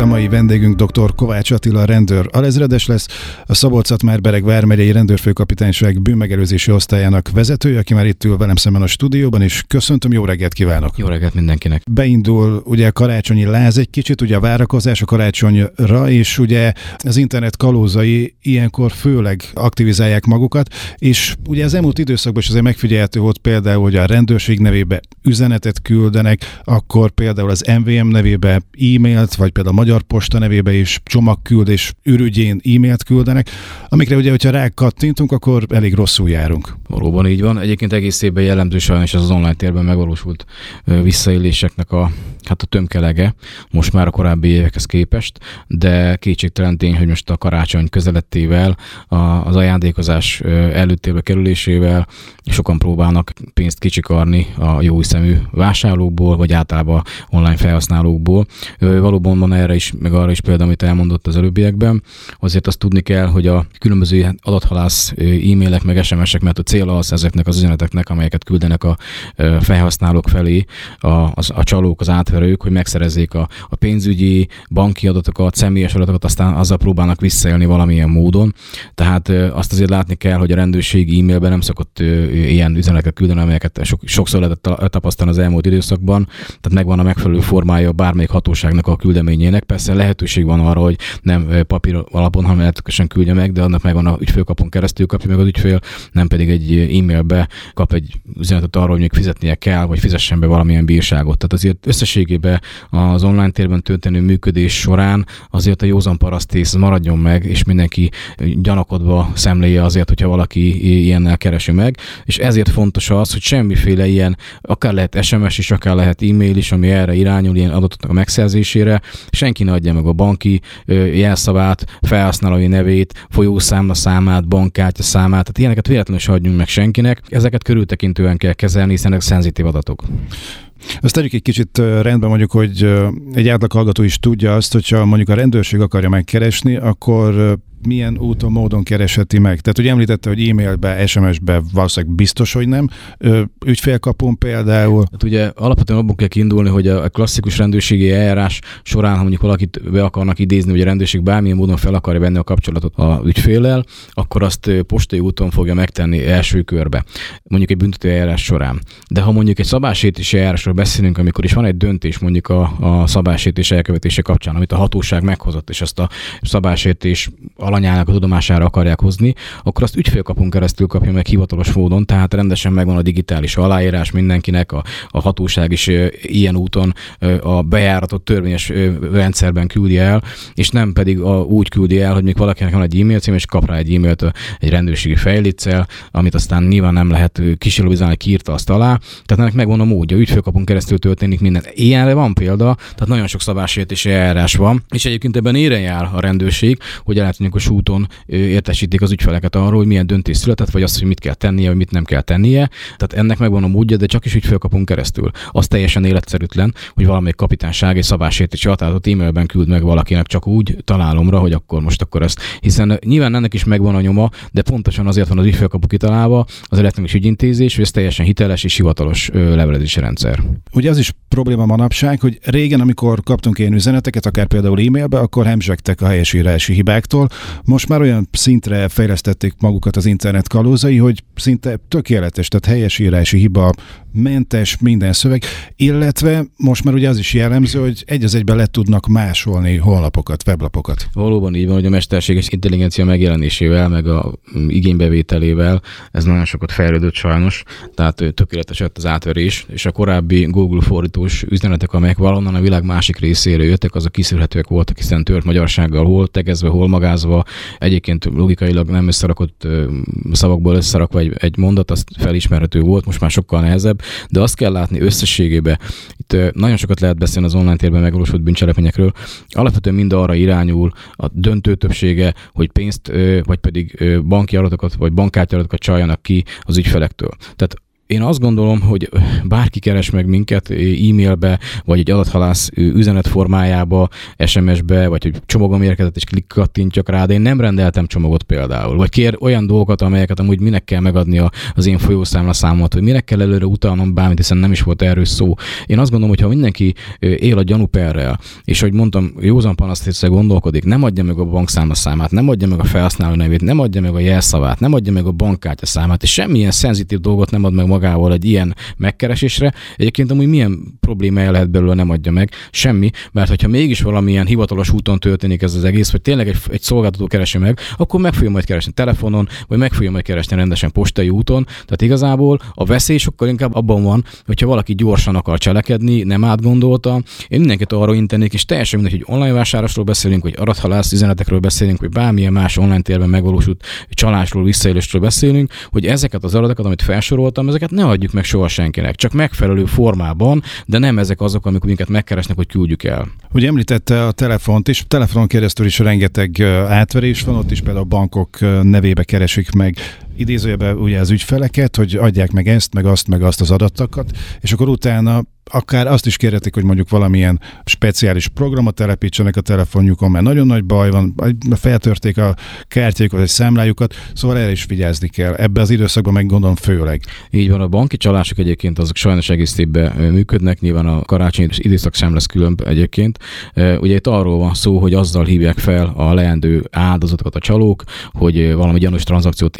A mai vendégünk dr. Kovács Attila rendőr alezredes lesz, a szabolcs már bereg vármegyei rendőrfőkapitányság bűnmegelőzési osztályának vezetője, aki már itt ül velem szemben a stúdióban, és köszöntöm, jó reggelt kívánok! Jó reggelt mindenkinek! Beindul ugye a karácsonyi láz egy kicsit, ugye a várakozás a karácsonyra, és ugye az internet kalózai ilyenkor főleg aktivizálják magukat, és ugye az elmúlt időszakban is azért megfigyelhető volt például, hogy a rendőrség nevébe üzenetet küldenek, akkor például az MVM nevébe e-mailt, vagy például a Magyar Magyar Posta nevébe is csomagküldés ürügyén e-mailt küldenek, amikre ugye, hogyha rákattintunk, akkor elég rosszul járunk. Valóban így van. Egyébként egész évben jellemző sajnos az online térben megvalósult visszaéléseknek a, hát a tömkelege, most már a korábbi évekhez képest, de kétségtelen tény, hogy most a karácsony közelettével, az ajándékozás előtérbe kerülésével sokan próbálnak pénzt kicsikarni a jó szemű vásárlókból, vagy általában online felhasználókból. Valóban van erre is, meg arra is példa, amit elmondott az előbbiekben. Azért azt tudni kell, hogy a különböző adathalász e-mailek, meg SMS-ek, mert a cél az ezeknek az üzeneteknek, amelyeket küldenek a felhasználók felé a, a, a csalók, az átverők, hogy megszerezzék a, a pénzügyi, banki adatokat, személyes adatokat, aztán azzal próbálnak visszaélni valamilyen módon. Tehát azt azért látni kell, hogy a rendőrség e-mailben nem szokott ilyen üzeneteket küldeni, amelyeket sok, sokszor lehetett tapasztalni az elmúlt időszakban. Tehát megvan a megfelelő formája bármelyik hatóságnak a küldeményének. Persze lehetőség van arra, hogy nem papír alapon, hanem lehetősen küldje meg, de annak megvan a ügyfélkapon keresztül kapja meg az ügyfél, nem pedig egy e-mailbe kap egy üzenetet arról, hogy még fizetnie kell, vagy fizessen be valamilyen bírságot. Tehát azért összességében az online térben történő működés során azért a józan parasztész maradjon meg, és mindenki gyanakodva szemléje azért, hogyha valaki ilyennel keresi meg, és ezért fontos az, hogy semmiféle ilyen, akár lehet SMS is, akár lehet e-mail is, ami erre irányul, ilyen adatoknak a megszerzésére, senki ne adja meg a banki jelszavát, felhasználói nevét, folyószámla számát, bankkártya számát, tehát ilyeneket véletlenül se adjunk meg senkinek. Ezeket körültekintően kell kezelni, hiszen ezek szenzitív adatok. Azt tegyük egy kicsit rendben, mondjuk, hogy egy átlag hallgató is tudja azt, hogyha mondjuk a rendőrség akarja megkeresni, akkor milyen úton, módon keresheti meg? Tehát, hogy említette, hogy e-mailbe, SMS-be valószínűleg biztos, hogy nem. Ügyfélkapun például. Hát ugye alapvetően abból kell kiindulni, hogy a klasszikus rendőrségi eljárás során, ha mondjuk valakit be akarnak idézni, vagy a rendőrség bármilyen módon fel akarja venni a kapcsolatot a ügyféllel, akkor azt postai úton fogja megtenni első körbe, mondjuk egy büntető eljárás során. De ha mondjuk egy szabásértési eljárásról beszélünk, amikor is van egy döntés mondjuk a, a szabásértés elkövetése kapcsán, amit a hatóság meghozott, és azt a szabásértés alanyának a tudomására akarják hozni, akkor azt ügyfélkapunk keresztül kapja meg hivatalos módon, tehát rendesen megvan a digitális aláírás mindenkinek, a, a hatóság is ilyen úton a bejáratott törvényes rendszerben küldi el, és nem pedig a, úgy küldi el, hogy még valakinek van egy e-mail cím, és kap rá egy e-mailt egy rendőrségi fejléccel, amit aztán nyilván nem lehet kísérőbizálni, kiírta azt alá. Tehát ennek megvan a módja, ügyfélkapunk keresztül történik minden. Ilyenre van példa, tehát nagyon sok szabásértési eljárás van, és egyébként ebben éren jár a rendőrség, hogy elátnyunk elektronikus úton értesítik az ügyfeleket arról, hogy milyen döntés született, vagy azt, hogy mit kell tennie, vagy mit nem kell tennie. Tehát ennek megvan a módja, de csak is ügyfélkapunk keresztül. Az teljesen életszerűtlen, hogy valamelyik kapitányság egy szabásértési határozatot e-mailben küld meg valakinek csak úgy találomra, hogy akkor most akkor ezt. Hiszen nyilván ennek is megvan a nyoma, de pontosan azért van az ügyfélkapu kitalálva, az elektronikus ügyintézés, hogy ez teljesen hiteles és hivatalos levelezési rendszer. Ugye az is probléma manapság, hogy régen, amikor kaptunk ilyen üzeneteket, akár például e-mailbe, akkor hemzsegtek a helyesírási hibáktól. Most már olyan szintre fejlesztették magukat az internet kalózai, hogy szinte tökéletes, tehát helyesírási hiba mentes minden szöveg, illetve most már ugye az is jellemző, hogy egy az egyben le tudnak másolni honlapokat, weblapokat. Valóban így van, hogy a mesterséges intelligencia megjelenésével, meg a mm, igénybevételével ez nagyon sokat fejlődött sajnos, tehát tökéletes lett az átverés, és a korábbi Google fordítós üzenetek, amelyek valahonnan a világ másik részére jöttek, azok kiszűrhetőek voltak, hiszen tört magyarsággal, hol tegezve, hol magázva, egyébként logikailag nem összerakott szavakból összerakva egy, egy mondat, az felismerhető volt, most már sokkal nehezebb, de azt kell látni összességében, itt nagyon sokat lehet beszélni az online térben megvalósult bűncselekményekről, alapvetően mind arra irányul a döntő többsége, hogy pénzt, vagy pedig banki adatokat, vagy bankkártya adatokat csaljanak ki az ügyfelektől. Tehát én azt gondolom, hogy bárki keres meg minket e-mailbe, vagy egy adathalász üzenet formájába, SMS-be, vagy hogy csomagom érkezett, és klik kattintjak rá, de én nem rendeltem csomagot például. Vagy kér olyan dolgokat, amelyeket amúgy minek kell megadni az én folyószámla számot, hogy minek kell előre utalnom bármit, hiszen nem is volt erről szó. Én azt gondolom, hogy ha mindenki él a gyanúperrel, és hogy mondtam, józan panaszt gondolkodik, nem adja meg a bankszámla számát, nem adja meg a felhasználó nevét, nem adja meg a jelszavát, nem adja meg a bankkártya számát, és semmilyen szenzitív dolgot nem ad meg magával egy ilyen megkeresésre. Egyébként amúgy milyen problémája lehet belőle nem adja meg? Semmi, mert hogyha mégis valamilyen hivatalos úton történik ez az egész, vagy tényleg egy, egy szolgáltató keresi meg, akkor meg fogja majd keresni telefonon, vagy meg fogja majd keresni rendesen postai úton. Tehát igazából a veszély sokkal inkább abban van, hogyha valaki gyorsan akar cselekedni, nem átgondolta. Én mindenkit arra intenék, és teljesen mindegy, hogy online vásárlásról beszélünk, vagy arathalász üzenetekről beszélünk, vagy bármilyen más online térben megvalósult csalásról, visszaélésről beszélünk, hogy ezeket az adatokat, amit felsoroltam, ezeket ne adjuk meg soha senkinek, csak megfelelő formában, de nem ezek azok, amik minket megkeresnek, hogy küldjük el. Ugye említette a telefont is, telefonon keresztül is rengeteg átverés van, ott is például a bankok nevébe keresik meg idézőjebe ugye az ügyfeleket, hogy adják meg ezt, meg azt, meg azt az adatokat, és akkor utána akár azt is kérhetik, hogy mondjuk valamilyen speciális programot telepítsenek a telefonjukon, mert nagyon nagy baj van, feltörték a kártyájukat, vagy számlájukat, szóval erre is vigyázni kell. Ebbe az időszakban meg gondolom főleg. Így van, a banki csalások egyébként azok sajnos egész évben működnek, nyilván a karácsonyi időszak sem lesz külön egyébként. Ugye itt arról van szó, hogy azzal hívják fel a leendő áldozatokat a csalók, hogy valami gyanús tranzakciót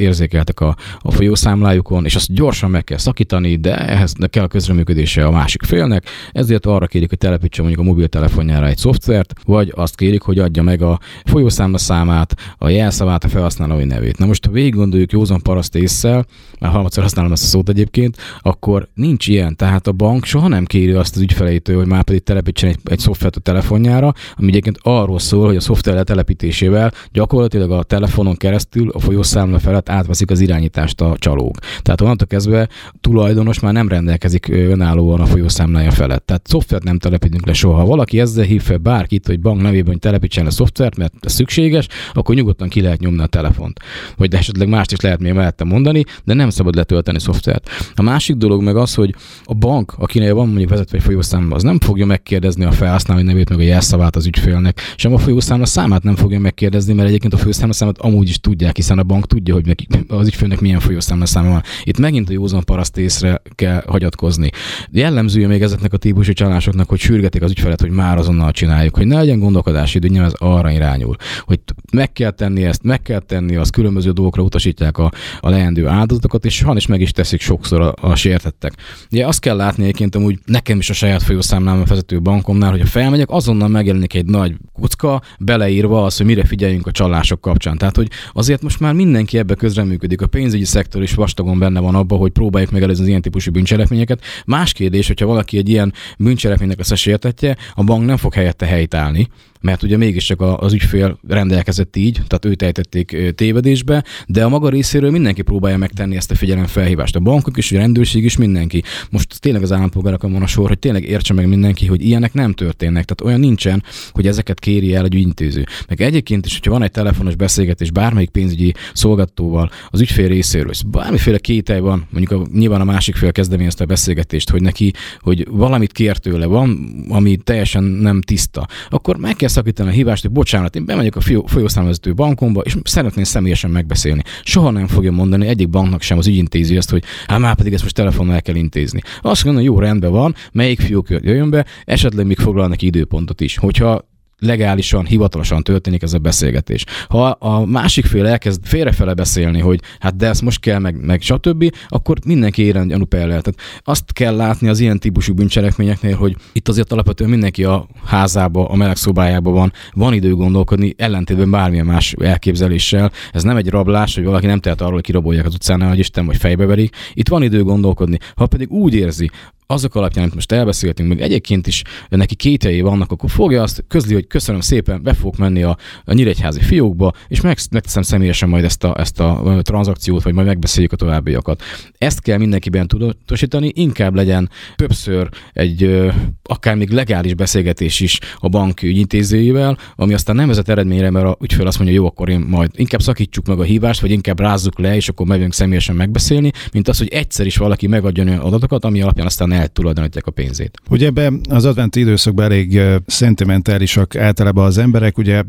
érzékeltek a, a folyószámlájukon, és azt gyorsan meg kell szakítani, de ehhez kell a közreműködése a másik fél félnek, ezért arra kérik, hogy telepítse mondjuk a mobiltelefonjára egy szoftvert, vagy azt kérik, hogy adja meg a folyószámla számát, a jelszavát, a felhasználói nevét. Na most, ha végig gondoljuk józan paraszt észsel, mert harmadszor használom ezt a szót egyébként, akkor nincs ilyen. Tehát a bank soha nem kéri azt az ügyfeleitől, hogy már pedig telepítsen egy, egy szoftvert a telefonjára, ami egyébként arról szól, hogy a szoftver letelepítésével gyakorlatilag a telefonon keresztül a folyószámla felett átveszik az irányítást a csalók. Tehát onnantól kezdve tulajdonos már nem rendelkezik önállóan a folyószámla számlája felett. Tehát szoftvert nem telepítünk le soha. Ha valaki ezzel hív fel bárkit, hogy bank nevében telepítsen le szoftvert, mert ez szükséges, akkor nyugodtan ki lehet nyomni a telefont. Vagy esetleg mást is lehet még mellette mondani, de nem szabad letölteni szoftvert. A másik dolog meg az, hogy a bank, akinél van mondjuk vezetve egy folyószámla, az nem fogja megkérdezni a felhasználói nevét, meg a jelszavát az ügyfélnek, sem a folyószámla számát nem fogja megkérdezni, mert egyébként a folyószámla számát amúgy is tudják, hiszen a bank tudja, hogy neki, az ügyfélnek milyen folyószámla száma van. Itt megint a józan paraszt észre kell hagyatkozni. Jellemzője még ezeknek a típusú csalásoknak, hogy sürgetik az ügyfelet, hogy már azonnal csináljuk, hogy ne legyen gondolkodási idő, nyilván ez arra irányul, hogy meg kell tenni ezt, meg kell tenni, az különböző dolgokra utasítják a, a leendő áldozatokat, és han is meg is teszik sokszor a, a sértettek. Ugye azt kell látni egyébként amúgy nekem is a saját folyószámlám a vezető bankomnál, hogy ha felmegyek, azonnal megjelenik egy nagy kocka, beleírva az, hogy mire figyeljünk a csalások kapcsán. Tehát, hogy azért most már mindenki ebbe közreműködik. A pénzügyi szektor is vastagon benne van abban, hogy próbáljuk megelőzni az ilyen típusú bűncselekményeket. Más kérdés, hogyha valaki egy ilyen bűncselekménynek a sértetje, a bank nem fog helyette helytállni, mert ugye mégiscsak az ügyfél rendelkezett így, tehát őt ejtették tévedésbe, de a maga részéről mindenki próbálja megtenni ezt a figyelemfelhívást. A bankok is, a rendőrség is, mindenki. Most tényleg az állampolgárokon van a sor, hogy tényleg értse meg mindenki, hogy ilyenek nem történnek. Tehát olyan nincsen, hogy ezeket kéri el egy ügyintéző. Meg egyébként is, hogyha van egy telefonos beszélgetés bármelyik pénzügyi szolgáltóval az ügyfél részéről, és bármiféle kételj van, mondjuk a, nyilván a másik fél kezdeményezte a beszélgetést, hogy neki, hogy valamit kér tőle, van, ami teljesen nem tiszta, akkor meg kell szakítani a hívást, hogy bocsánat, én bemegyek a folyószámvezető bankomba, és szeretném személyesen megbeszélni. Soha nem fogja mondani egyik banknak sem az ügyintéző azt, hogy hát már pedig ezt most telefonon el kell intézni. Azt mondja, jó, rendben van, melyik fiúk jöjjön be, esetleg még foglal neki időpontot is. Hogyha legálisan, hivatalosan történik ez a beszélgetés. Ha a másik fél elkezd félrefele beszélni, hogy hát de ezt most kell, meg, meg stb., akkor mindenki éren gyanúperrel. Tehát azt kell látni az ilyen típusú bűncselekményeknél, hogy itt azért alapvetően mindenki a házába, a meleg szobájába van, van idő gondolkodni, ellentétben bármilyen más elképzeléssel. Ez nem egy rablás, hogy valaki nem tehet arról, hogy kirabolják az utcán, hogy Isten vagy fejbeverik. Itt van idő gondolkodni. Ha pedig úgy érzi, azok alapján, amit most elbeszéltünk, meg egyébként is neki kételjei vannak, akkor fogja azt, közli, hogy köszönöm szépen, be fogok menni a, a nyíregyházi fiókba, és meg, megteszem személyesen majd ezt a, ezt a tranzakciót, vagy majd megbeszéljük a továbbiakat. Ezt kell mindenkiben tudatosítani, inkább legyen többször egy akár még legális beszélgetés is a bank ügyintézőjével, ami aztán nem vezet eredményre, mert a ügyfél azt mondja, jó, akkor én majd inkább szakítsuk meg a hívást, vagy inkább rázzuk le, és akkor megyünk személyesen megbeszélni, mint az, hogy egyszer is valaki megadjon olyan adatokat, ami alapján aztán eltulajdonítják a pénzét. Ugye ebben az adventi időszakban elég szentimentálisak általában az emberek, ugye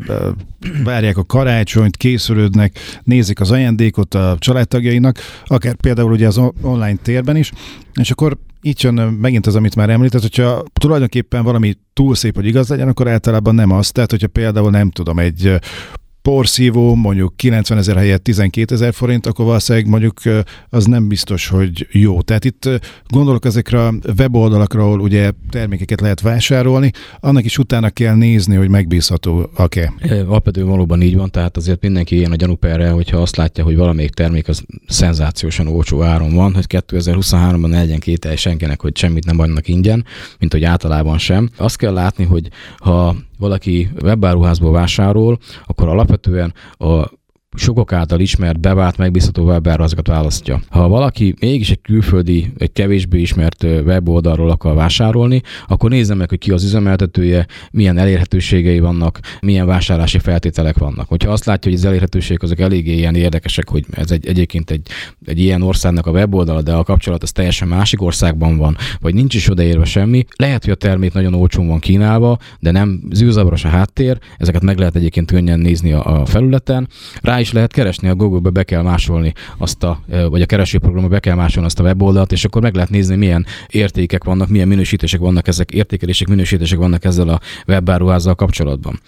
várják a karácsonyt, készülődnek, nézik az ajándékot a családtagjainak, akár például ugye az online térben is, és akkor így jön megint az, amit már említett, hogyha tulajdonképpen valami túl szép, hogy igaz legyen, akkor általában nem az. Tehát, hogyha például nem tudom, egy porszívó mondjuk 90 ezer helyett 12 ezer forint, akkor valószínűleg mondjuk az nem biztos, hogy jó. Tehát itt gondolok ezekre a weboldalakra, ahol ugye termékeket lehet vásárolni, annak is utána kell nézni, hogy megbízható-e. Alapvetően valóban így van, tehát azért mindenki ilyen a gyanúperre, hogyha azt látja, hogy valamelyik termék az szenzációsan olcsó áron van, hogy 2023-ban ne legyen kétel senkinek, hogy semmit nem adnak ingyen, mint hogy általában sem. Azt kell látni, hogy ha valaki webáruházból vásárol, akkor alapvetően a sokak által ismert, bevált, megbízható webáruházakat választja. Ha valaki mégis egy külföldi, egy kevésbé ismert weboldalról akar vásárolni, akkor nézze meg, hogy ki az üzemeltetője, milyen elérhetőségei vannak, milyen vásárlási feltételek vannak. Hogyha azt látja, hogy az elérhetőségek azok eléggé ilyen érdekesek, hogy ez egy, egyébként egy, egy ilyen országnak a weboldala, de a kapcsolat az teljesen másik országban van, vagy nincs is odaérve semmi, lehet, hogy a termék nagyon olcsón van kínálva, de nem zűrzavaros a háttér, ezeket meg lehet egyébként könnyen nézni a, a felületen. Rá is lehet keresni, a Google-be be kell másolni azt a, vagy a keresőprogramba be kell másolni azt a weboldalt, és akkor meg lehet nézni, milyen értékek vannak, milyen minősítések vannak ezek, értékelések, minősítések vannak ezzel a webáruházzal kapcsolatban.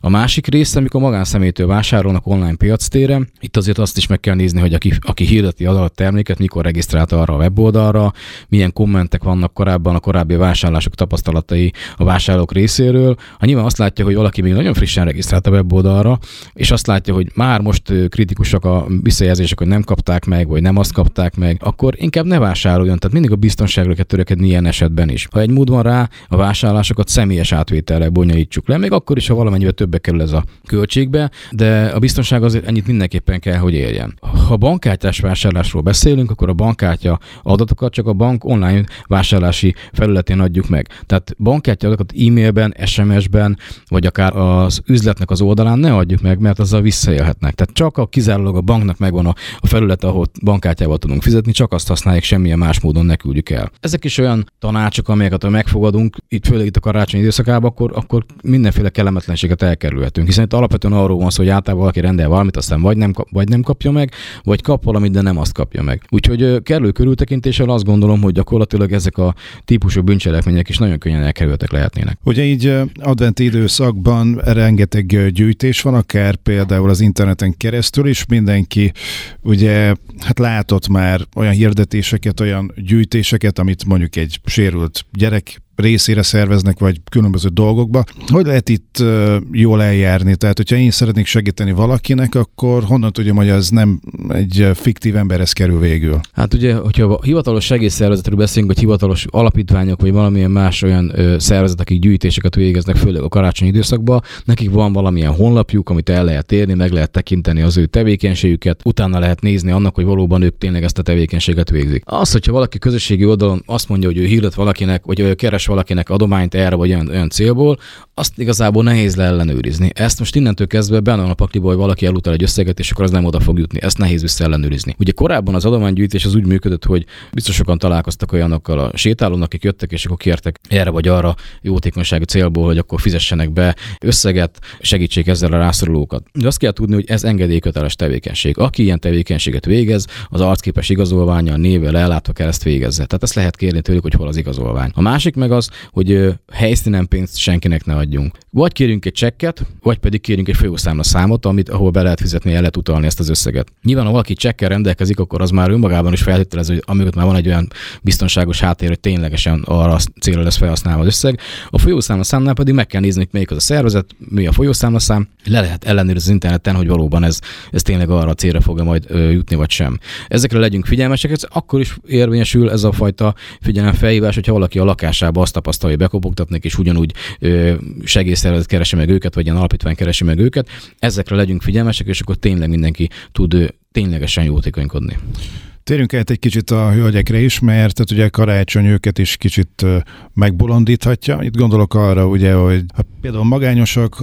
A másik része, amikor magánszemélytől vásárolnak online piactére, itt azért azt is meg kell nézni, hogy aki, aki hirdeti az adott terméket, mikor regisztrálta arra a weboldalra, milyen kommentek vannak korábban a korábbi vásárlások tapasztalatai a vásárlók részéről. Ha nyilván azt látja, hogy valaki még nagyon frissen regisztrált a weboldalra, és azt látja, hogy már most kritikusak a visszajelzések, hogy nem kapták meg, vagy nem azt kapták meg, akkor inkább ne vásároljon. Tehát mindig a biztonságra kell törekedni ilyen esetben is. Ha egy mód van rá, a vásárlásokat személyes átvételre bonyolítsuk le, még akkor is, ha valamennyivel többe kerül ez a költségbe, de a biztonság azért ennyit mindenképpen kell, hogy éljen. Ha bankkártyás vásárlásról beszélünk, akkor a bankkártya adatokat csak a bank online vásárlási felületén adjuk meg. Tehát bankkártya adatokat e-mailben, SMS-ben, vagy akár az üzletnek az oldalán ne adjuk meg, mert azzal visszaélhetnek. Tehát csak a kizárólag a banknak megvan a, a felület, ahol bankkártyával tudunk fizetni, csak azt használják, semmilyen más módon ne küldjük el. Ezek is olyan tanácsok, amelyeket ha megfogadunk, itt főleg itt a karácsony időszakában, akkor, akkor mindenféle kellemetlenséget elkerülhetünk. Hiszen itt alapvetően arról van szó, hogy általában valaki rendel valamit, aztán vagy nem, vagy nem kapja meg, vagy kap valamit, de nem azt kapja meg. Úgyhogy kellő körültekintéssel azt gondolom, hogy gyakorlatilag ezek a típusú bűncselekmények is nagyon könnyen elkerültek lehetnének. Ugye így adventi időszakban rengeteg gyűjtés van, akár például az interneten keresztül is mindenki ugye hát látott már olyan hirdetéseket, olyan gyűjtéseket, amit mondjuk egy sérült gyerek részére szerveznek, vagy különböző dolgokba. Hogy lehet itt jól eljárni? Tehát, hogyha én szeretnék segíteni valakinek, akkor honnan tudjam, hogy ez nem egy fiktív emberhez kerül végül? Hát ugye, hogyha hivatalos segélyszervezetről beszélünk, vagy hivatalos alapítványok, vagy valamilyen más olyan ö, szervezet, akik gyűjtéseket végeznek, főleg a karácsonyi időszakban, nekik van valamilyen honlapjuk, amit el lehet érni, meg lehet tekinteni az ő tevékenységüket, utána lehet nézni annak, hogy valóban ők tényleg ezt a tevékenységet végzik. Az, hogyha valaki közösségi oldalon azt mondja, hogy ő hirdet valakinek, vagy ő keres valakinek adományt erre vagy olyan, olyan célból, azt igazából nehéz leellenőrizni. Ezt most innentől kezdve benne van a pakliba, hogy valaki elutal egy összeget, és akkor az nem oda fog jutni. Ezt nehéz visszaellenőrizni. Ugye korábban az adománygyűjtés az úgy működött, hogy biztos sokan találkoztak olyanokkal a sétálónak, akik jöttek, és akkor kértek erre vagy arra jótékonysági célból, hogy akkor fizessenek be összeget, segítsék ezzel a rászorulókat. De azt kell tudni, hogy ez engedélyköteles tevékenység. Aki ilyen tevékenységet végez, az arcképes igazolványa, névvel ellátva kell ezt végezze. Tehát ezt lehet kérni tőlük, hogy hol az igazolvány. A másik meg hogy helyszínen pénzt senkinek ne adjunk. Vagy kérjünk egy csekket, vagy pedig kérjünk egy folyószámla számot, amit, ahol be lehet fizetni, el lehet utalni ezt az összeget. Nyilván, ha valaki csekkel rendelkezik, akkor az már önmagában is feltételező, hogy amíg már van egy olyan biztonságos háttér, hogy ténylegesen arra a célra lesz felhasználva az összeg. A folyószámla számnál pedig meg kell nézni, hogy melyik az a szervezet, mi a folyószámla szám, le lehet ellenőrizni az interneten, hogy valóban ez, ez tényleg arra a célra fog majd ö, jutni, vagy sem. Ezekre legyünk figyelmesek, ez akkor is érvényesül ez a fajta figyelemfelhívás, hogyha valaki a lakásába azt tapasztalja, hogy bekopogtatnak, és ugyanúgy segélyszervezet keresi meg őket, vagy ilyen alapítvány keresi meg őket. Ezekre legyünk figyelmesek, és akkor tényleg mindenki tud ténylegesen jótékonykodni. Térjünk el egy kicsit a hölgyekre is, mert tehát ugye karácsony őket is kicsit megbolondíthatja. Itt gondolok arra, ugye, hogy ha például magányosak,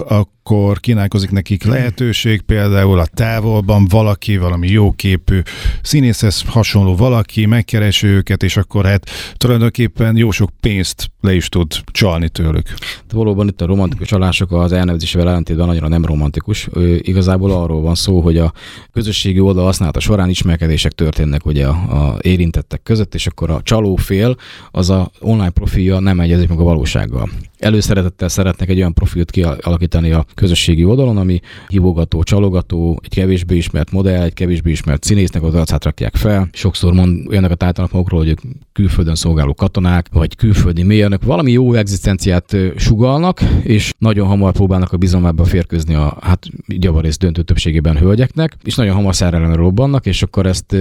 akkor kínálkozik nekik lehetőség, például a távolban valaki, valami jóképű színészhez hasonló valaki, megkeresi őket, és akkor hát tulajdonképpen jó sok pénzt le is tud csalni tőlük. De valóban itt a romantikus csalások az elnevezésével ellentétben annyira nem romantikus. Ő, igazából arról van szó, hogy a közösségi oldal használata során ismerkedések történnek ugye a, a érintettek között, és akkor a csalófél az a online profilja nem egyezik meg a valósággal. Előszeretettel szeretnek egy olyan profilt kialakítani a közösségi oldalon, ami hívogató, csalogató, egy kevésbé ismert modell, egy kevésbé ismert színésznek az arcát rakják fel. Sokszor mond olyanok állítanak magukról, hogy ők külföldön szolgáló katonák, vagy külföldi mérnök, valami jó egzisztenciát sugalnak, és nagyon hamar próbálnak a bizalmába férkőzni a hát gyavarész döntő többségében hölgyeknek, és nagyon hamar szerelemre robbannak, és akkor ezt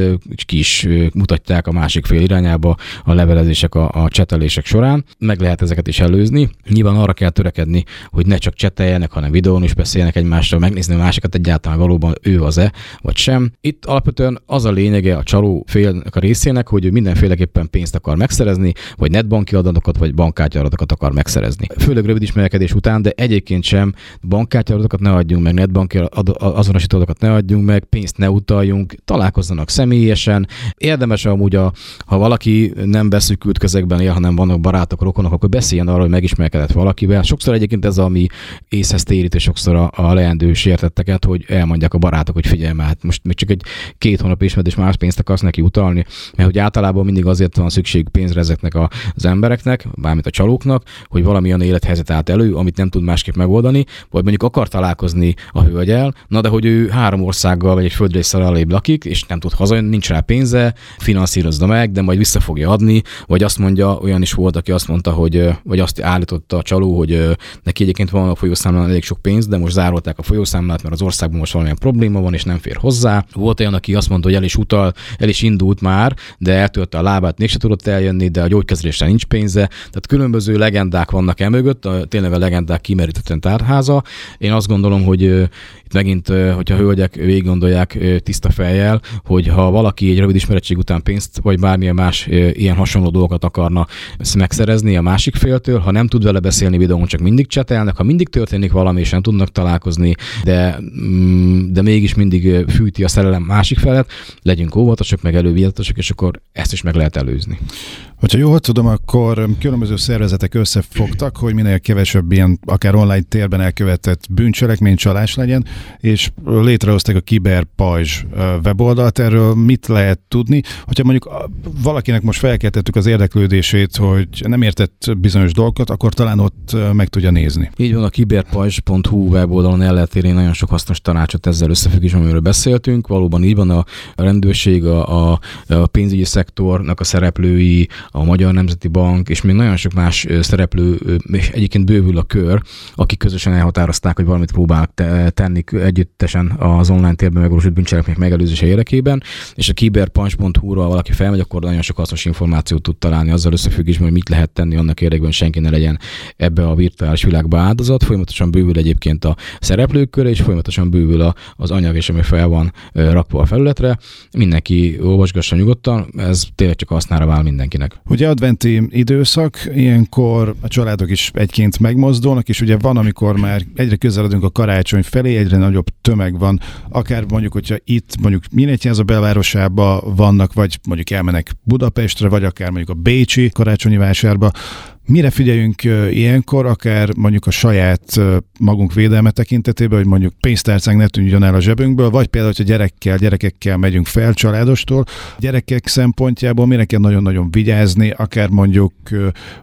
ki is mutatják a másik fél irányába a levelezések, a, a csetelések során. Meg lehet ezeket is előzni. Nyilván arra kell törekedni, hogy ne csak cseteljenek, hanem videón is beszéljenek egymással, megnézni a másikat egyáltalán valóban ő az-e, vagy sem. Itt alapvetően az a lényege a csaló félnek a részének, hogy ő mindenféleképpen pénzt akar megszerezni, vagy netbanki adatokat, vagy bankkártya adatokat akar megszerezni. Főleg rövid ismerkedés után, de egyébként sem bankkártya adatokat ne adjunk meg, netbanki azonosító adatokat ne adjunk meg, pénzt ne utaljunk, találkozzanak személyesen. Érdemes amúgy, a, ha valaki nem beszűkült közegben él, hanem vannak barátok, rokonok, akkor beszéljen arról, hogy megismerkedett valakivel. Sokszor egyébként ez, ami észhez térít, és sokszor a, a leendő sértetteket, hogy elmondják a barátok, hogy figyelj, hát most még csak egy két hónap ismert, és más pénzt akarsz neki utalni, mert hogy általában mindig azért van szükség pénzre ezeknek az embereknek, bármit a csalóknak, hogy valamilyen élethelyzet állt elő, amit nem tud másképp megoldani, vagy mondjuk akar találkozni a hölgyel, na de hogy ő három országgal vagy egy földrészsel alébb lakik, és nem tud hazajönni, nincs rá pénze, finanszírozza meg, de majd vissza fogja adni, vagy azt mondja, olyan is volt, aki azt mondta, hogy, vagy azt állította a csaló, hogy neki egyébként van a folyószámlán elég sok pénz, de most zárolták a folyószámlát, mert az országban most valamilyen probléma van, és nem fér hozzá. Volt olyan, aki azt mondta, hogy el is utal, el is indult már, de eltörte a lábát, mégsem tudott eljönni, de a gyógykezelésre nincs pénze. Tehát különböző legendák vannak emögött, a, tényleg a legendák kimerítetten tárháza. Én azt gondolom, hogy itt megint, hogyha hölgyek végig gondolják tiszta fejjel, hogy ha valaki egy rövid ismeretség után pénzt, vagy bármilyen más ilyen hasonló dolgokat akarna megszerezni a másik féltől, ha nem tud vele beszélni videón, csak mindig csetelnek, ha mindig történik valami, és nem tudnak találkozni, de, mm, de mégis mindig fűti a szerelem másik felet, legyünk óvatosak, meg elővigyázatosak, és akkor ezt is meg lehet előzni. Hogyha jól tudom, akkor különböző szervezetek összefogtak, hogy minél kevesebb ilyen akár online térben elkövetett bűncselekmény, csalás legyen, és létrehozták a Kiberpajzs weboldalt. Erről mit lehet tudni? Hogyha mondjuk valakinek most felkeltettük az érdeklődését, hogy nem értett bizonyos dolgokat, akkor talán ott meg tudja nézni. Így van, a kiberpajzs.hu weboldalon el lehet érni nagyon sok hasznos tanácsot ezzel összefüggésben, amiről beszéltünk. Valóban így van a rendőrség, a, a pénzügyi szektornak a szereplői, a Magyar Nemzeti Bank, és még nagyon sok más szereplő, és egyébként bővül a kör, akik közösen elhatározták, hogy valamit próbálnak tenni együttesen az online térben megvalósult bűncselekmények megelőzése érdekében, és a kiberpunch.hu-ra valaki felmegy, akkor nagyon sok hasznos információt tud találni azzal összefüggésben, hogy mit lehet tenni annak érdekében, hogy senki ne legyen ebbe a virtuális világba áldozat. Folyamatosan bővül egyébként a szereplők köre, és folyamatosan bővül a, az anyag, és ami fel van rakva a felületre. Mindenki olvasgassa nyugodtan, ez tényleg csak hasznára vál mindenkinek. Ugye adventi időszak, ilyenkor a családok is egyként megmozdulnak, és ugye van, amikor már egyre közeledünk a karácsony felé, egyre nagyobb tömeg van, akár mondjuk, hogyha itt mondjuk a belvárosába vannak, vagy mondjuk elmenek Budapestre, vagy akár mondjuk a Bécsi karácsonyi vásárba, Mire figyeljünk ilyenkor, akár mondjuk a saját magunk védelme tekintetében, hogy mondjuk pénztárcánk ne tűnjön el a zsebünkből, vagy például, hogy a gyerekkel, gyerekekkel megyünk fel családostól, gyerekek szempontjából mire kell nagyon-nagyon vigyázni, akár mondjuk,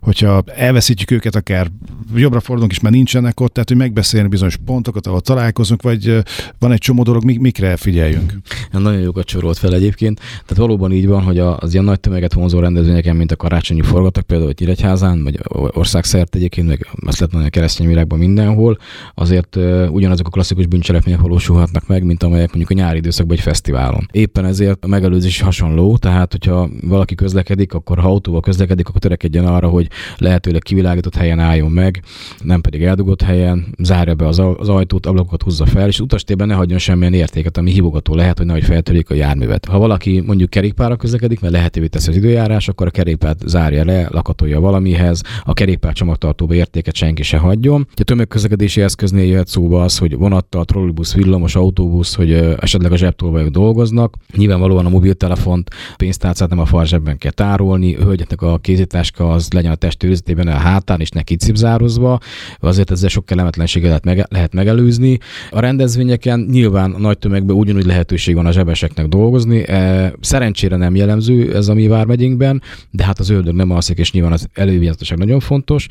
hogyha elveszítjük őket, akár jobbra fordulunk is, mert nincsenek ott, tehát hogy megbeszélni bizonyos pontokat, ahol találkozunk, vagy van egy csomó dolog, mik, mikre figyeljünk. Nagyon jókat sorolt fel egyébként. Tehát valóban így van, hogy az ilyen nagy tömeget vonzó rendezvényeken, mint a karácsonyi forgatok, például Nyíregyházán, vagy országszerte egyébként, meg azt lehet mondani a keresztény világban mindenhol, azért ugyanazok a klasszikus bűncselekmények valósulhatnak meg, mint amelyek mondjuk a nyári időszakban egy fesztiválon. Éppen ezért a megelőzés hasonló, tehát hogyha valaki közlekedik, akkor ha autóval közlekedik, akkor törekedjen arra, hogy lehetőleg kivilágított helyen álljon meg, nem pedig eldugott helyen, zárja be az, ajtót, ablakokat húzza fel, és utastében ne hagyjon semmilyen értéket, ami hívogató lehet, hogy nehogy feltörik a járművet. Ha valaki mondjuk kerékpára közlekedik, mert lehetővé teszi az időjárás, akkor a kerékpárt zárja le, lakatolja valamihez, a kerékpár csomagtartóba értéket senki se hagyjon. A tömegközlekedési eszköznél jöhet szóba az, hogy vonattal, trollibusz, villamos, autóbusz, hogy esetleg a zsebtolvajok dolgoznak. Nyilvánvalóan a mobiltelefont, pénztárcát nem a fal zsebben kell tárolni, hölgyeknek a kézításka az legyen a testőrizetében a hátán és neki cipzározva. Azért ezzel sok kellemetlenséget lehet, mege- lehet megelőzni. A rendezvényeken nyilván a nagy tömegben ugyanúgy lehetőség van a zsebeseknek dolgozni. E, szerencsére nem jellemző ez a mi vármegyénkben, de hát az ördög nem alszik, és nyilván az nagyon fontos.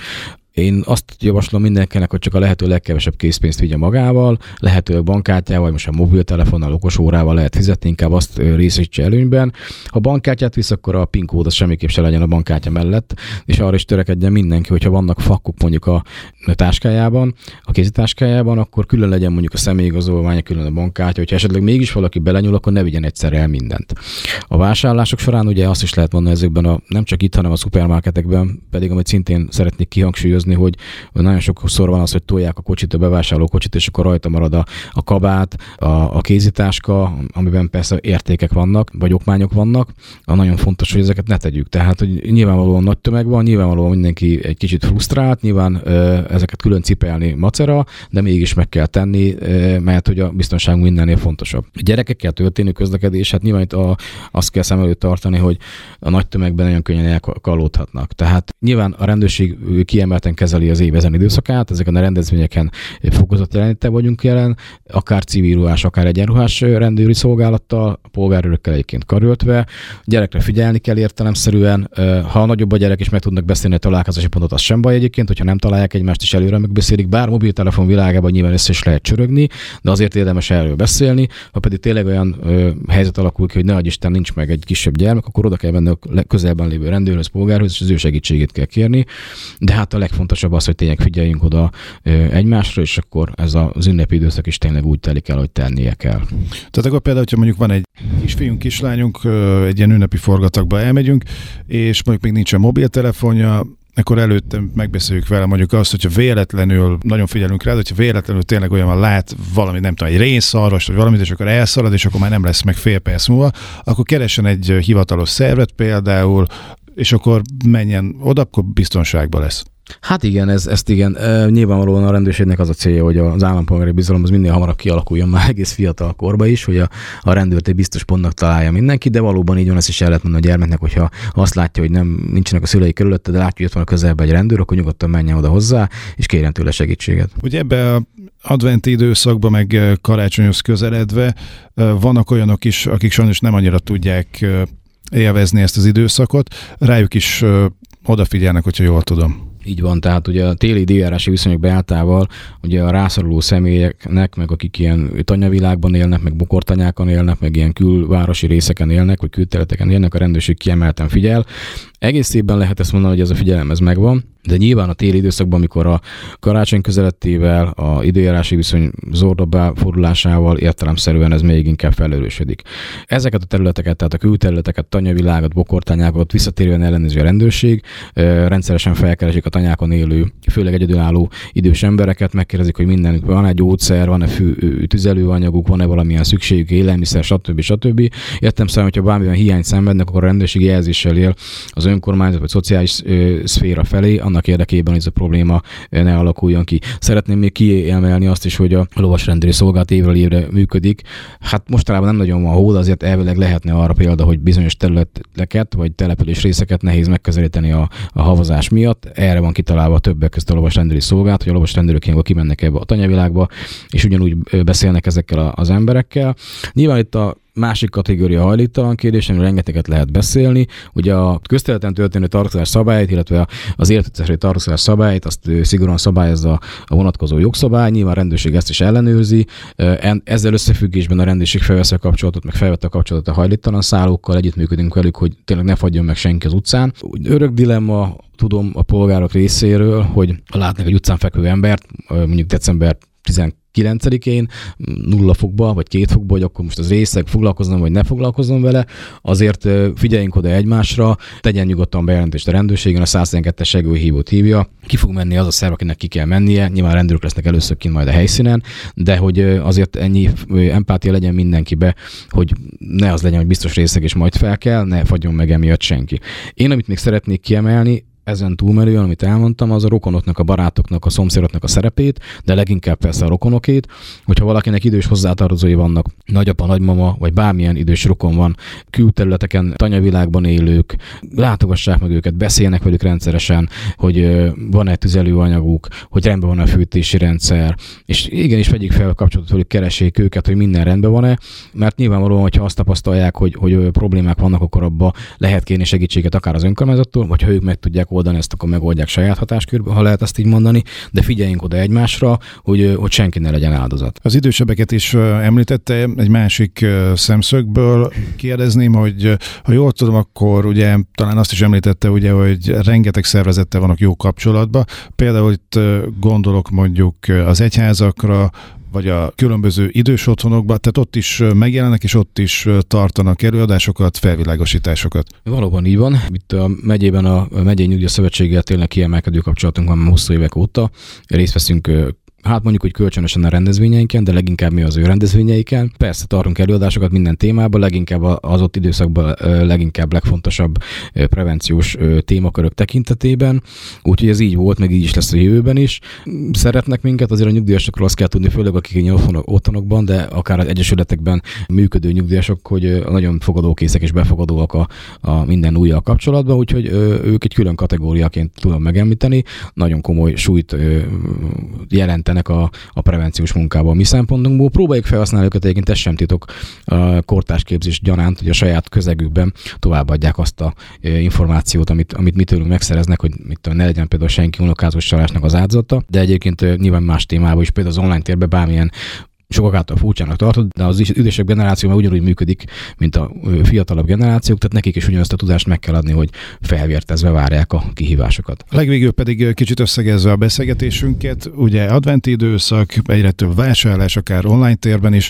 Én azt javaslom mindenkinek, hogy csak a lehető legkevesebb készpénzt vigye magával, lehető bankkártyával, vagy most a mobiltelefonnal, okos órával lehet fizetni, inkább azt részesítse előnyben. Ha bankkártyát visz, akkor a PIN kód az semmiképp se legyen a bankkártya mellett, és arra is törekedjen mindenki, hogyha vannak fakuk mondjuk a táskájában, a kézitáskájában, akkor külön legyen mondjuk a személyigazolvány, külön a bankkártya, hogyha esetleg mégis valaki belenyúl, akkor ne vigyen egyszer el mindent. A vásárlások során ugye azt is lehet mondani ezekben a, nem csak itt, hanem a szupermarketekben, pedig amit szintén szeretnék kihangsúlyozni, hangsúlyozni, hogy nagyon sokszor van az, hogy tolják a kocsit, a bevásárló kocsit, és akkor rajta marad a, a kabát, a, a kézitáska, amiben persze értékek vannak, vagy okmányok vannak. A nagyon fontos, hogy ezeket ne tegyük. Tehát, hogy nyilvánvalóan nagy tömeg van, nyilvánvalóan mindenki egy kicsit frusztrált, nyilván ezeket külön cipelni macera, de mégis meg kell tenni, mert hogy a biztonságunk mindennél fontosabb. A gyerekekkel történő közlekedés, hát nyilván itt a, azt kell szem előtt tartani, hogy a nagy tömegben nagyon könnyen elkalódhatnak. Tehát nyilván a rendőrség kiemelten kezeli az év ezen időszakát, ezeken a rendezvényeken fokozott jelenete vagyunk jelen, akár civilruhás, akár egyenruhás rendőri szolgálattal, polgárőrökkel egyébként karöltve. Gyerekre figyelni kell értelemszerűen, ha nagyobb a gyerek és meg tudnak beszélni a találkozási pontot, az sem baj egyébként, hogyha nem találják egymást is előre megbeszélik, bár mobiltelefon világában nyilván össze is lehet csörögni, de azért érdemes erről beszélni. Ha pedig tényleg olyan ö, helyzet alakul ki, hogy ne Isten nincs meg egy kisebb gyermek, akkor oda kell menni a közelben lévő rendőrhöz, polgárhoz, és az ő segítségét kell kérni. De hát a legfontosabb az, hogy tényleg figyeljünk oda egymásra, és akkor ez az ünnepi időszak is tényleg úgy telik el, hogy tennie kell. Tehát akkor például, hogyha mondjuk van egy kisfiunk, kislányunk, egy ilyen ünnepi forgatagba elmegyünk, és mondjuk még nincsen mobiltelefonja, akkor előtte megbeszéljük vele mondjuk azt, hogyha véletlenül, nagyon figyelünk rá, hogyha véletlenül tényleg olyan van, lát valami, nem tudom, egy rénszarost, vagy valamit, és akkor elszalad, és akkor már nem lesz meg fél perc múlva, akkor keressen egy hivatalos szervet például, és akkor menjen oda, akkor biztonságban lesz. Hát igen, ez, ezt igen. E, nyilvánvalóan a rendőrségnek az a célja, hogy az állampolgári bizalom az minél hamarabb kialakuljon már egész fiatal korba is, hogy a, a rendőrt egy biztos pontnak találja mindenki, de valóban így van, ezt is el lehet mondani a gyermeknek, hogyha azt látja, hogy nem nincsenek a szülei körülötte, de látja, hogy ott van a közelben egy rendőr, akkor nyugodtan menjen oda hozzá, és kérjen tőle segítséget. Ugye ebbe a adventi időszakban, meg karácsonyhoz közeledve vannak olyanok is, akik sajnos nem annyira tudják élvezni ezt az időszakot, rájuk is odafigyelnek, hogyha jól tudom. Így van, tehát ugye a téli időjárási viszonyok beáltával ugye a rászoruló személyeknek, meg akik ilyen tanyavilágban élnek, meg bokortanyákon élnek, meg ilyen külvárosi részeken élnek, vagy külterületeken élnek, a rendőrség kiemelten figyel. Egész évben lehet ezt mondani, hogy ez a figyelem ez megvan, de nyilván a téli időszakban, amikor a karácsony közelettével, a időjárási viszony zordabbá fordulásával értelemszerűen ez még inkább felerősödik. Ezeket a területeket, tehát a külterületeket, tanyavilágot, bokortányákat visszatérően ellenőrzi a rendőrség, rendszeresen felkeresik a tanyákon élő, főleg egyedülálló idős embereket, megkérdezik, hogy mindenük van egy gyógyszer, van-e fű, tüzelőanyaguk, van-e valamilyen szükségük, élelmiszer, stb. stb. Értem szerint, hogyha bármilyen hiány szenvednek, akkor a rendőrség jelzéssel él az önkormányzat vagy szociális szféra felé, annak érdekében, hogy ez a probléma ne alakuljon ki. Szeretném még kiemelni azt is, hogy a lovasrendőri szolgálat évről évre működik. Hát mostanában nem nagyon van hol, azért elvileg lehetne arra példa, hogy bizonyos területeket vagy település részeket nehéz megközelíteni a, a havazás miatt. Erre van kitalálva többek között a lovasrendőri szolgálat, hogy a lovasrendőrök ilyenkor kimennek ebbe a tanyavilágba, és ugyanúgy beszélnek ezekkel az emberekkel. Nyilván itt a másik kategória hajlítalan kérdés, amiről rengeteget lehet beszélni. Ugye a közterületen történő tartózkodás szabályt, illetve az életetesre tartózkodás szabályt, azt szigorúan szabályozza a vonatkozó jogszabály, nyilván a rendőrség ezt is ellenőrzi. Ezzel összefüggésben a rendőrség felveszi a kapcsolatot, meg felvette a kapcsolatot a hajlítalan szállókkal, együttműködünk velük, hogy tényleg ne fagyjon meg senki az utcán. Örök dilemma, tudom a polgárok részéről, hogy látnak egy utcán fekvő embert, mondjuk december 9-én nulla fokba, vagy két fokba, hogy akkor most az részek foglalkoznom, vagy ne foglalkoznom vele, azért figyeljünk oda egymásra, tegyen nyugodtan bejelentést a rendőrségen, a 112-es segélyhívót hívja, ki fog menni az a szerv, akinek ki kell mennie, nyilván rendőrök lesznek először kint majd a helyszínen, de hogy azért ennyi empátia legyen mindenkibe, hogy ne az legyen, hogy biztos részek és majd fel kell, ne fagyjon meg emiatt senki. Én, amit még szeretnék kiemelni, ezen túlmerően, amit elmondtam, az a rokonoknak, a barátoknak, a szomszédoknak a szerepét, de leginkább persze a rokonokét, hogyha valakinek idős hozzátartozói vannak, nagyapa, nagymama, vagy bármilyen idős rokon van, külterületeken, tanyavilágban élők, látogassák meg őket, beszélnek velük rendszeresen, hogy van-e tüzelőanyaguk, hogy rendben van a fűtési rendszer, és igenis vegyék fel a kapcsolatot velük, keressék őket, hogy minden rendben van-e, mert nyilvánvalóan, hogyha azt tapasztalják, hogy, hogy problémák vannak, akkor abba lehet kérni segítséget akár az önkormányzattól, vagy ha ők meg tudják oldani ezt, akkor megoldják saját hatáskörben, ha lehet azt így mondani, de figyeljünk oda egymásra, hogy, hogy senki ne legyen áldozat. Az idősebbeket is említette, egy másik szemszögből kérdezném, hogy ha jól tudom, akkor ugye talán azt is említette, ugye, hogy rengeteg szervezettel vannak jó kapcsolatban. Például itt gondolok mondjuk az egyházakra, vagy a különböző idős otthonokban, tehát ott is megjelennek, és ott is tartanak előadásokat, felvilágosításokat. Valóban így van. Itt a megyében a megyei nyugdíjszövetséggel tényleg kiemelkedő kapcsolatunk van hosszú évek óta. Részt veszünk hát mondjuk, hogy kölcsönösen a rendezvényeinken, de leginkább mi az ő rendezvényeiken. Persze tartunk előadásokat minden témában, leginkább az ott időszakban leginkább legfontosabb prevenciós témakörök tekintetében. Úgyhogy ez így volt, meg így is lesz a jövőben is. Szeretnek minket, azért a nyugdíjasokról azt kell tudni, főleg akik otthonokban, de akár az egyesületekben működő nyugdíjasok, hogy nagyon fogadókészek és befogadóak a, a minden újjal kapcsolatban, úgyhogy ők egy külön kategóriaként tudom megemlíteni. Nagyon komoly súlyt jelent segítenek a, a prevenciós munkában. Mi szempontunkból próbáljuk felhasználni őket, egyébként ez sem titok a kortársképzés gyanánt, hogy a saját közegükben továbbadják azt a információt, amit, amit mi tőlünk megszereznek, hogy mit ne legyen például senki unokázós csalásnak az áldozata, de egyébként nyilván más témában is, például az online térben bármilyen sokak által furcsának tartod, de az idősebb generáció már ugyanúgy működik, mint a fiatalabb generációk, tehát nekik is ugyanazt a tudást meg kell adni, hogy felvértezve várják a kihívásokat. Legvégül pedig kicsit összegezve a beszélgetésünket, ugye adventi időszak, egyre több vásárlás, akár online térben is,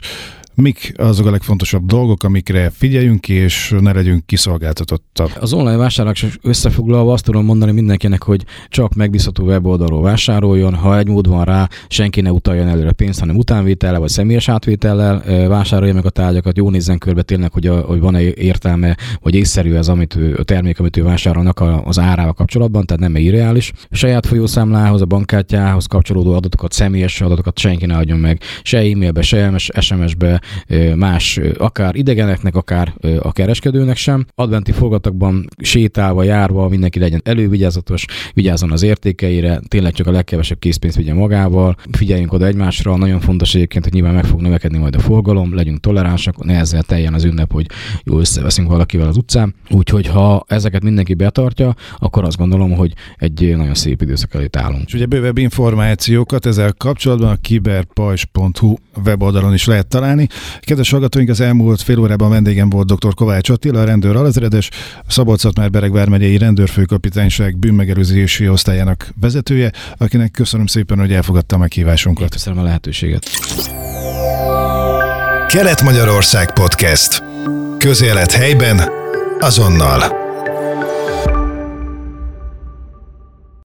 Mik azok a legfontosabb dolgok, amikre figyeljünk ki, és ne legyünk kiszolgáltatottak? Az online vásárlás összefoglalva azt tudom mondani mindenkinek, hogy csak megbízható weboldalról vásároljon, ha egy mód van rá, senki ne utaljon előre pénzt, hanem utánvétellel vagy személyes átvétellel vásárolja meg a tárgyakat, jó nézzen körbe tényleg, hogy, a, hogy van-e értelme, vagy észszerű ez, amit ő, a termék, amit ő vásárolnak az árával kapcsolatban, tehát nem irreális. Saját folyószámlához, a bankkártyához kapcsolódó adatokat, személyes adatokat senki ne adjon meg, se e-mailbe, se SMS-be, más, akár idegeneknek, akár a kereskedőnek sem. Adventi forgatakban sétálva, járva mindenki legyen elővigyázatos, vigyázzon az értékeire, tényleg csak a legkevesebb készpénzt vigye magával, figyeljünk oda egymásra. Nagyon fontos egyébként, hogy nyilván meg fog növekedni majd a forgalom, legyünk toleránsak, ne ezzel teljen az ünnep, hogy jó összeveszünk valakivel az utcán. Úgyhogy ha ezeket mindenki betartja, akkor azt gondolom, hogy egy nagyon szép időszak előtt állunk. És ugye bővebb információkat ezzel kapcsolatban a kiberpajs.hu weboldalon is lehet találni. Kedves hallgatóink, az elmúlt fél órában vendégem volt dr. Kovács Attila, a rendőr alezredes, Szabolcs-Szatmár-Bereg vármegyei rendőrfőkapitányság bűnmegelőzési osztályának vezetője, akinek köszönöm szépen, hogy elfogadta a meghívásunkat. Köszönöm a lehetőséget. Kelet-Magyarország Podcast. Közélet helyben, azonnal.